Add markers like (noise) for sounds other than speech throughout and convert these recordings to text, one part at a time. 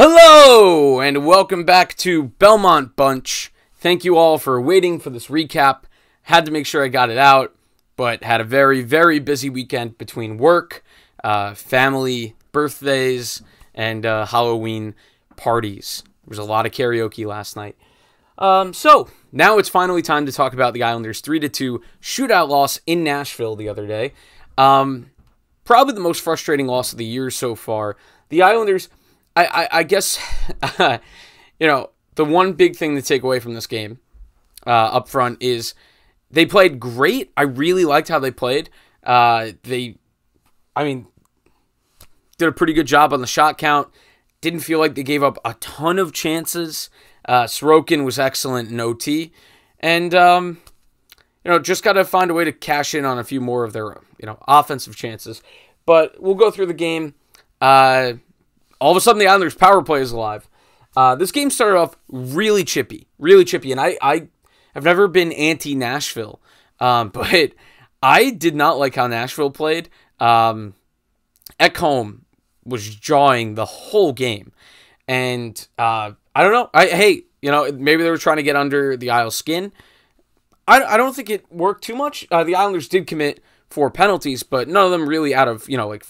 Hello, and welcome back to Belmont Bunch. Thank you all for waiting for this recap. Had to make sure I got it out, but had a very, very busy weekend between work, uh, family, birthdays, and uh, Halloween parties. There was a lot of karaoke last night. Um, so now it's finally time to talk about the Islanders' three to two shootout loss in Nashville the other day. Um, probably the most frustrating loss of the year so far. The Islanders I, I, I guess, (laughs) you know, the one big thing to take away from this game uh, up front is they played great. I really liked how they played. Uh, they, I mean, did a pretty good job on the shot count. Didn't feel like they gave up a ton of chances. Uh, Sorokin was excellent in OT, and um, you know, just got to find a way to cash in on a few more of their you know offensive chances. But we'll go through the game. Uh, all of a sudden the Islanders' power play is alive. Uh, this game started off really chippy, really chippy, and I, I have never been anti Nashville, um, (laughs) but I did not like how Nashville played. Um, Ekholm was jawing the whole game, and uh, I don't know. I hey, you know, maybe they were trying to get under the Isle skin. I, I don't think it worked too much. Uh, the Islanders did commit four penalties, but none of them really out of you know like.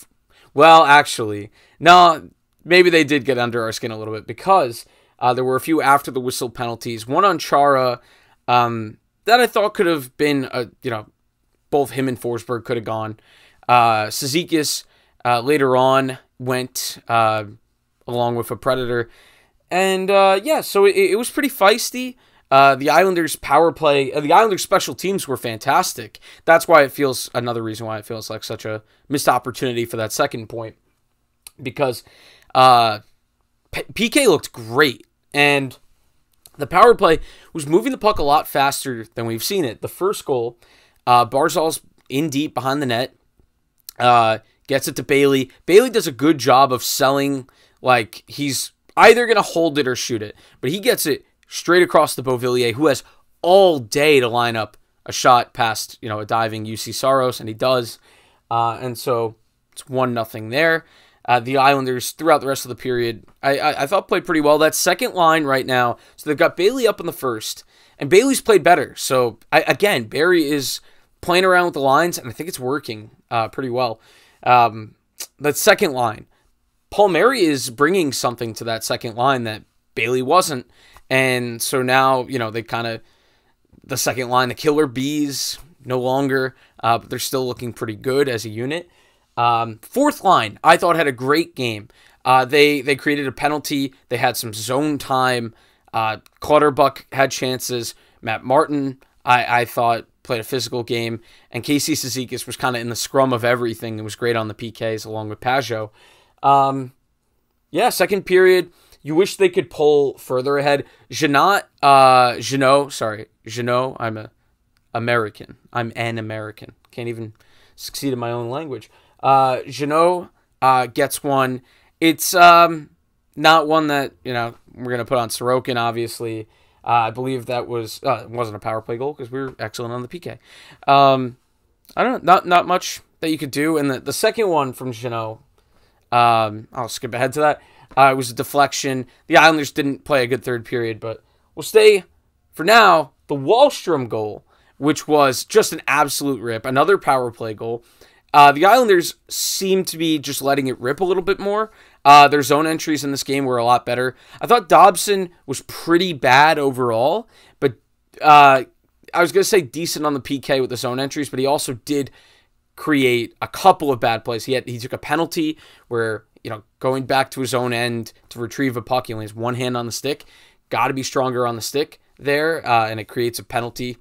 Well, actually, no, maybe they did get under our skin a little bit because uh, there were a few after the whistle penalties. One on Chara um, that I thought could have been, a, you know, both him and Forsberg could have gone. Uh, Cizikas uh, later on went uh, along with a Predator. And uh, yeah, so it, it, was pretty feisty. Uh, the Islanders' power play, uh, the Islanders' special teams were fantastic. That's why it feels another reason why it feels like such a missed opportunity for that second point. Because uh, P- PK looked great, and the power play was moving the puck a lot faster than we've seen it. The first goal, uh, Barzal's in deep behind the net, uh, gets it to Bailey. Bailey does a good job of selling, like he's either going to hold it or shoot it, but he gets it straight across the Beauvillier, who has all day to line up a shot past, you know, a diving Juuse Saros, and he does. Uh, and so it's one nothing there. Uh, the Islanders throughout the rest of the period, I, I, I thought played pretty well. That second line right now, so they've got Bailey up in the first, and Bailey's played better. So I, again, Barry is playing around with the lines, and I think it's working uh, pretty well. Um, that second line, Palmieri is bringing something to that second line that Bailey wasn't, and so now you know they kind of the second line, the Killer Bees, no longer, uh, but they're still looking pretty good as a unit. Um, fourth line, I thought had a great game. Uh, they they created a penalty. They had some zone time. Uh, Clutterbuck had chances. Matt Martin, I, I thought played a physical game, and Casey Cizikas was kind of in the scrum of everything. It was great on the PKs along with Pageau. Um, yeah, second period. You wish they could pull further ahead. Janot, uh, Janot, sorry, Janot. I'm a American. I'm an American. Can't even succeed in my own language. Uh, Jeannot uh, gets one. It's um, not one that you know we're gonna put on Sorokin. Obviously, uh, I believe that was uh, wasn't a power play goal because we were excellent on the PK. Um, I don't not not much that you could do. And the, the second one from Jeannot, um, I'll skip ahead to that. Uh, it was a deflection. The Islanders didn't play a good third period, but we'll stay for now. The Wahlstrom goal, which was just an absolute rip, another power play goal. Uh, the Islanders seem to be just letting it rip a little bit more. Uh, their zone entries in this game were a lot better. I thought Dobson was pretty bad overall, but uh, I was going to say decent on the PK with the zone entries, but he also did create a couple of bad plays. He had he took a penalty where you know going back to his own end to retrieve a puck, he only has one hand on the stick. Got to be stronger on the stick there, uh, and it creates a penalty.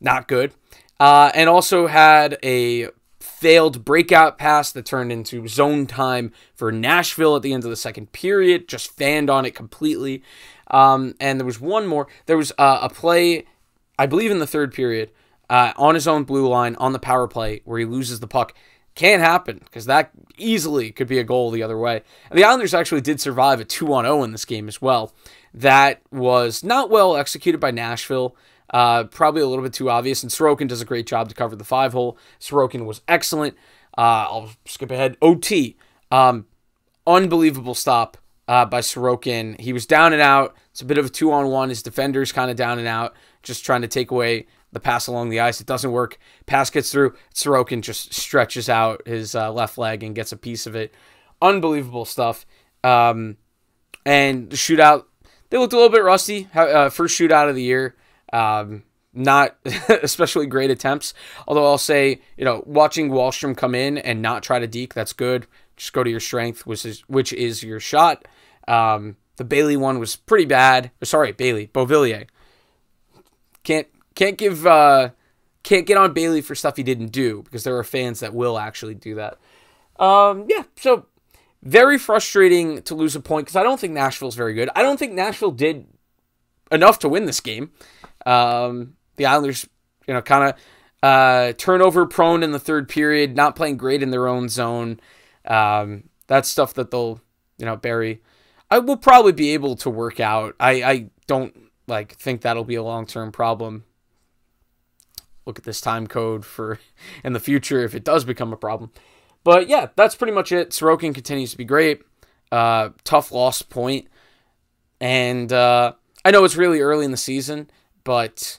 Not good. Uh, and also had a failed breakout pass that turned into zone time for Nashville at the end of the second period. Just fanned on it completely. Um, and there was one more. There was uh, a play, I believe, in the third period uh, on his own blue line on the power play where he loses the puck. Can't happen because that easily could be a goal the other way. And the Islanders actually did survive a 2 on 0 in this game as well. That was not well executed by Nashville. Uh, probably a little bit too obvious, and Sorokin does a great job to cover the five hole. Sorokin was excellent. Uh, I'll skip ahead. OT, um, unbelievable stop uh, by Sorokin. He was down and out. It's a bit of a two on one. His defender's kind of down and out, just trying to take away the pass along the ice. It doesn't work. Pass gets through. Sorokin just stretches out his uh, left leg and gets a piece of it. Unbelievable stuff. Um, and the shootout, they looked a little bit rusty. Uh, first shootout of the year. Um, not (laughs) especially great attempts. Although I'll say, you know, watching Wahlstrom come in and not try to deke, that's good. Just go to your strength, which is which is your shot. Um, the Bailey one was pretty bad. Sorry, Bailey Beauvillier. Can't can't give uh, can't get on Bailey for stuff he didn't do because there are fans that will actually do that. Um, yeah, so very frustrating to lose a point because I don't think Nashville's very good. I don't think Nashville did enough to win this game. Um, the Islanders, you know, kind of uh, turnover prone in the third period, not playing great in their own zone. Um, that's stuff that they'll, you know, Barry. I will probably be able to work out. I, I don't like think that'll be a long term problem. Look at this time code for (laughs) in the future if it does become a problem. But yeah, that's pretty much it. Sorokin continues to be great. Uh, tough loss point. And uh, I know it's really early in the season, but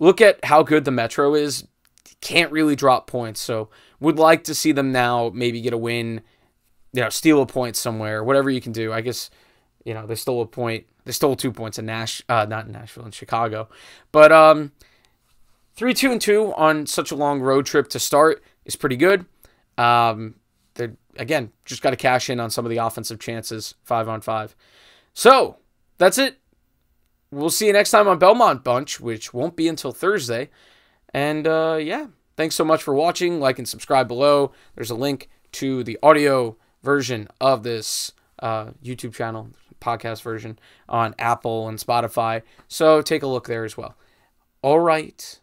look at how good the Metro is. Can't really drop points. So would like to see them now maybe get a win, you know, steal a point somewhere, whatever you can do. I guess, you know, they stole a point. They stole two points in Nash, uh, not in Nashville, in Chicago. But um, three, two, and two on such a long road trip to start is pretty good. Um, they again just got to cash in on some of the offensive chances, five on five. So that's it we'll see you next time on Belmont Bunch, which won't be until Thursday. And uh, yeah, thanks so much for watching. Like and subscribe below. There's a link to the audio version of this uh, YouTube channel, podcast version on Apple and Spotify. So take a look there as well. All right.